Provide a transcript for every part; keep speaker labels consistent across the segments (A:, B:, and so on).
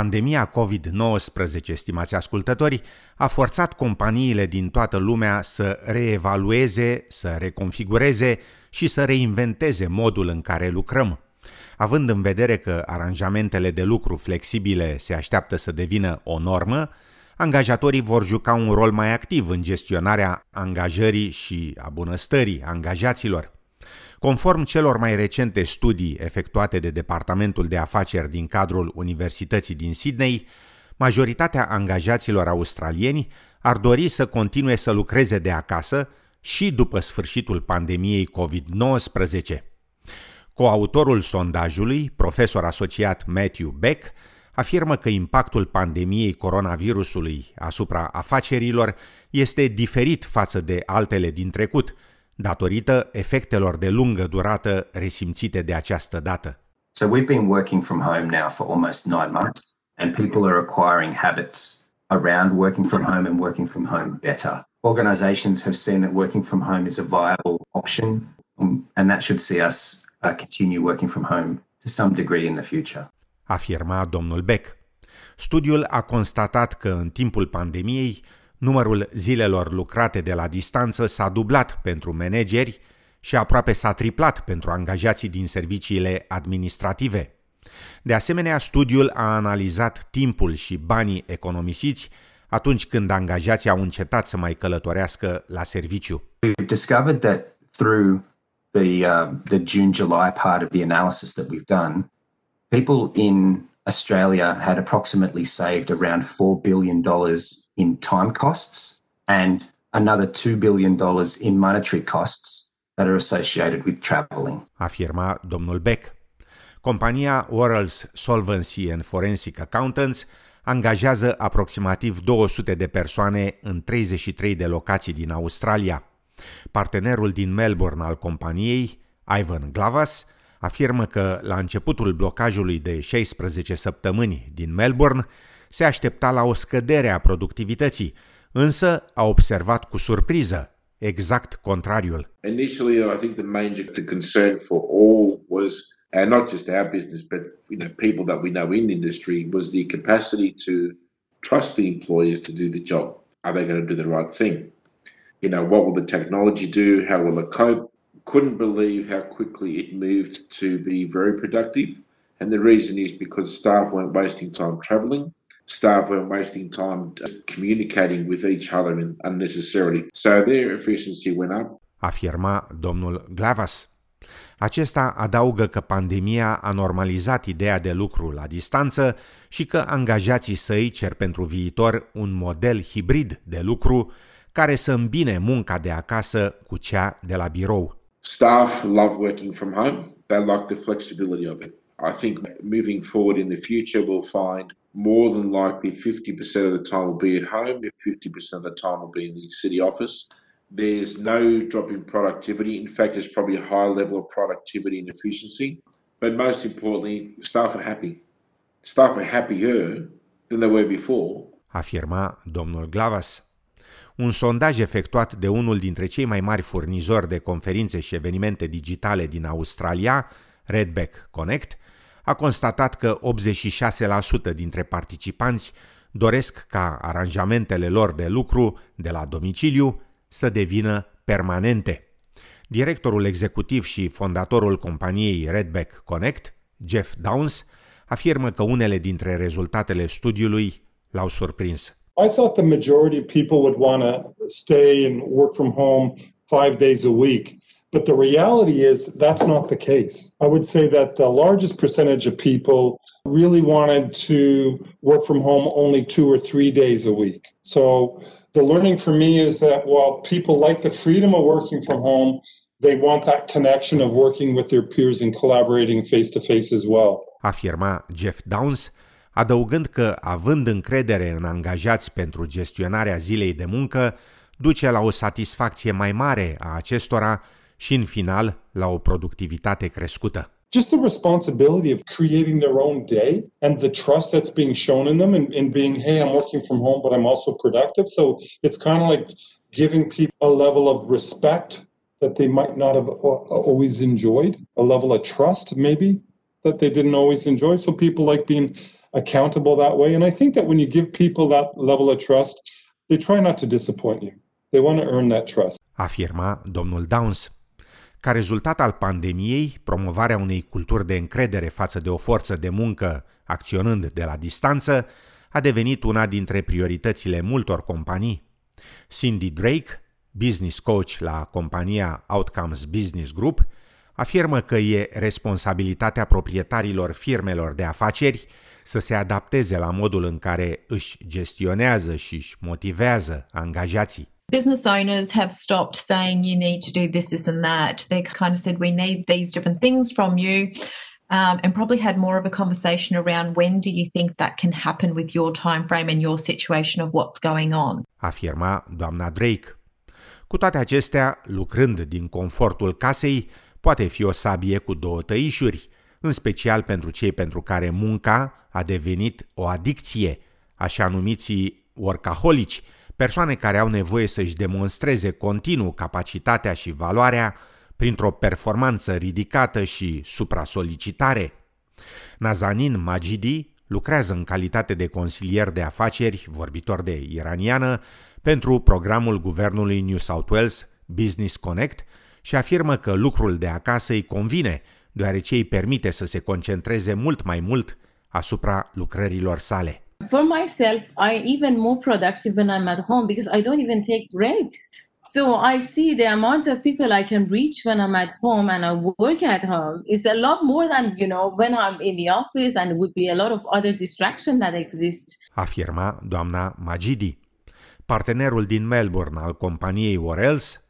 A: Pandemia COVID-19, stimați ascultători, a forțat companiile din toată lumea să reevalueze, să reconfigureze și să reinventeze modul în care lucrăm. Având în vedere că aranjamentele de lucru flexibile se așteaptă să devină o normă, angajatorii vor juca un rol mai activ în gestionarea angajării și a bunăstării angajaților. Conform celor mai recente studii efectuate de Departamentul de Afaceri din cadrul Universității din Sydney, majoritatea angajaților australieni ar dori să continue să lucreze de acasă și după sfârșitul pandemiei COVID-19. Coautorul sondajului, profesor asociat Matthew Beck, afirmă că impactul pandemiei coronavirusului asupra afacerilor este diferit față de altele din trecut, datorită efectelor de lungă durată resimțite de această dată.
B: So we've been working from home now for almost nine months and people are acquiring habits around working from home and working from home better. Organizations have seen that working from home is a viable option um, and that should see us uh, continue working from home to some degree in the future.
A: Afirma domnul Beck. Studiul a constatat că în timpul pandemiei numărul zilelor lucrate de la distanță s-a dublat pentru manageri și aproape s-a triplat pentru angajații din serviciile administrative. De asemenea, studiul a analizat timpul și banii economisiți atunci când angajații au încetat să mai călătorească la serviciu.
B: We've discovered that through the uh, the June July part of the analysis that we've done, people in Australia had approximately saved around $4 billion in time costs and another $2 billion in monetary costs that are associated with traveling.
A: Afirma domnul Beck. Compania Worrells Solvency and Forensic Accountants angajează aproximativ 200 de persoane în 33 de locații din Australia. Partenerul din Melbourne al companiei, Ivan Glavas, afirmă că la începutul blocajului de 16 săptămâni din Melbourne se aștepta la o scădere a productivității, însă a observat cu surpriză exact contrariul.
C: Initially, I think the main concern for all was and not just our business, but you know, people that we know in the industry was the capacity to trust the employers to do the job. Are they going to do the right thing? You know, what will the technology do? How will it cope? Couldn't believe how quickly it moved to be very productive. And the reason is because staff weren't wasting time travelling, staff weren't wasting time communicating with each other unnecessarily. So their efficiency went up.
A: Afirma domnul Glavas. Acesta adaugă că pandemia a normalizat ideea de lucru la distanță și că angajații săi cer pentru viitor un model hibrid de lucru care să îmbine munca de acasă cu cea de la birou.
C: Staff love working from home. They like the flexibility of it. I think moving forward in the future, we'll find more than likely 50% of the time will be at home, 50% of the time will be in the city office. There's no drop in productivity. In fact, there's probably a high level of productivity and efficiency. But most importantly, staff are happy. Staff are happier than they were before.
A: Afirma domnul Glavas. Un sondaj efectuat de unul dintre cei mai mari furnizori de conferințe și evenimente digitale din Australia, Redback Connect, a constatat că 86% dintre participanți doresc ca aranjamentele lor de lucru de la domiciliu să devină permanente. Directorul executiv și fondatorul companiei Redback Connect, Jeff Downs, afirmă că unele dintre rezultatele studiului l-au surprins.
D: I thought the majority of people would want to stay and work from home five days a week. But the reality is that's not the case. I would say that the largest percentage of people really wanted to work from home only two or three days a week. So the learning for me is that while people like the freedom of working from home, they want that connection of working with their peers and collaborating face to face as well.
A: Afirma Jeff Downs, adăugând că, având încredere în angajați pentru gestionarea zilei de muncă, duce la o satisfacție mai mare a acestora și, în final, la o productivitate crescută.
D: Just the responsibility of creating their own day and the trust that's being shown in them and, and being, hey, I'm working from home, but I'm also productive. So it's kind of like giving people a level of respect that they might not have always enjoyed, a level of trust maybe that they didn't always enjoy. So people like being accountable that way. And I think that when you give people that level of trust, they try not to disappoint you. They want to earn that trust.
A: Afirma domnul Downs. Ca rezultat al pandemiei, promovarea unei culturi de încredere față de o forță de muncă acționând de la distanță a devenit una dintre prioritățile multor companii. Cindy Drake, business coach la compania Outcomes Business Group, afirmă că e responsabilitatea proprietarilor firmelor de afaceri să se adapteze la modul în care își gestionează și își motivează angajații.
E: business owners have stopped saying you need to do this, this, and that. They kind of said we need these different things from you. Um, and probably had more of a conversation around when do you think that can happen with your time frame and your situation of what's going on.
A: Afirma doamna Drake. Cu toate acestea, lucrând din confortul casei, poate fi o sabie cu două tăișuri, în special pentru cei pentru care munca a devenit o adicție, așa numiții workaholici, persoane care au nevoie să-și demonstreze continuu capacitatea și valoarea printr-o performanță ridicată și supra-solicitare. Nazanin Majidi lucrează în calitate de consilier de afaceri, vorbitor de iraniană, pentru programul guvernului New South Wales Business Connect și afirmă că lucrul de acasă îi convine, deoarece îi permite să se concentreze mult mai mult asupra lucrărilor sale.
F: For myself, I even more productive when I'm at home because I don't even take breaks. So I see the amount of people I can reach when I'm at home and I work at home is a lot more than, you know, when I'm in the office and would be a lot of other distraction that exist.
A: Afirma doamna Magidi. Partenerul din Melbourne al companiei Orels,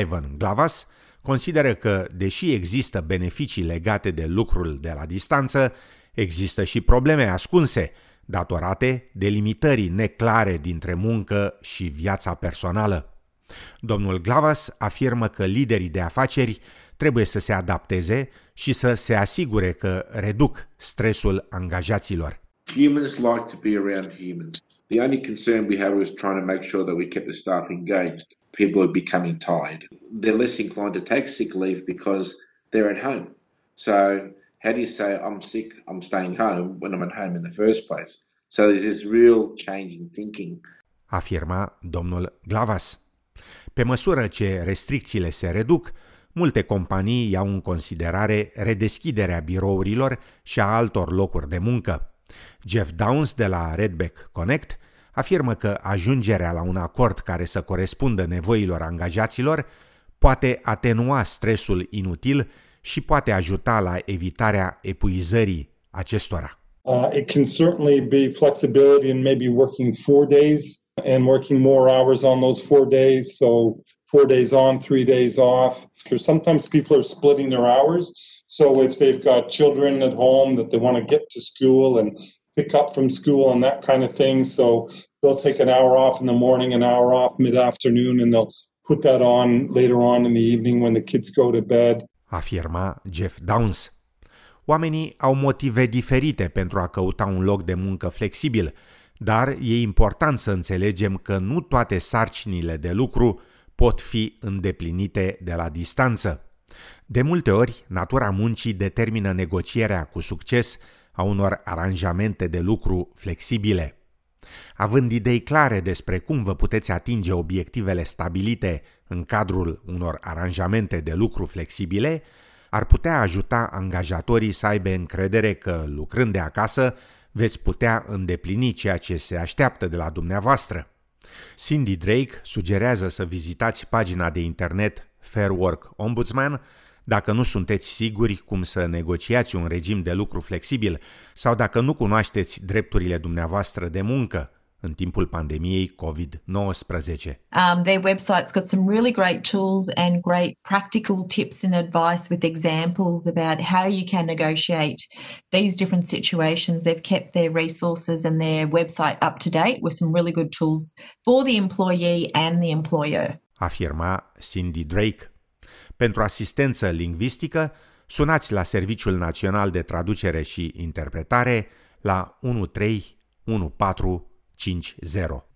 A: Ivan Glavas, consideră că, deși există beneficii legate de lucrul de la distanță, există și probleme ascunse, datorate delimitării neclare dintre muncă și viața personală. Domnul Glavas afirmă că liderii de afaceri trebuie să se adapteze și să se asigure că reduc stresul angajaților.
C: Humans like to be around humans. The only concern we have is trying to make sure that we keep the staff engaged. People are becoming tired. They're less inclined to take sick leave because they're at home. So how do you say I'm sick, I'm staying home when I'm at home in the first place? So there's this real change in thinking.
A: Afirma domnul Glavas. Pe măsură ce restricțiile se reduc, multe companii iau în considerare redeschiderea birourilor și a altor locuri de muncă. Jeff Downs de la Redback Connect afirmă că ajungerea la un acord care să corespundă nevoilor angajaților poate atenua stresul inutil și poate ajuta la evitarea epuizării acestora.
D: Uh, it can certainly be flexibility in maybe working four days and working more hours on those four days. So four days on, three days off. Sometimes people are splitting their hours. So if they've got children at home that they want to get to school and pick up from school and that kind of thing, so they'll take an hour off in the morning, an hour off mid afternoon, and they'll put that on later on in the evening when the kids go to bed.
A: Afirma Jeff Downs. Oamenii au motive diferite pentru a căuta un loc de muncă flexibil, dar e important să înțelegem că nu toate sarcinile de lucru pot fi îndeplinite de la distanță. De multe ori, natura muncii determină negocierea cu succes a unor aranjamente de lucru flexibile. Având idei clare despre cum vă puteți atinge obiectivele stabilite în cadrul unor aranjamente de lucru flexibile, ar putea ajuta angajatorii să aibă încredere că, lucrând de acasă, veți putea îndeplini ceea ce se așteaptă de la dumneavoastră. Cindy Drake sugerează să vizitați pagina de internet Fair Work Ombudsman dacă nu sunteți siguri cum să negociați un regim de lucru flexibil sau dacă nu cunoașteți drepturile dumneavoastră de muncă în timpul pandemiei COVID-19.
E: Um, their website's got some really great tools and great practical tips and advice with examples about how you can negotiate these different situations. They've kept their resources and their website up to date with some really good tools for the employee and the employer.
A: Afirma Cindy Drake. Pentru asistență lingvistică, sunați la Serviciul Național de Traducere și Interpretare la 1314 50.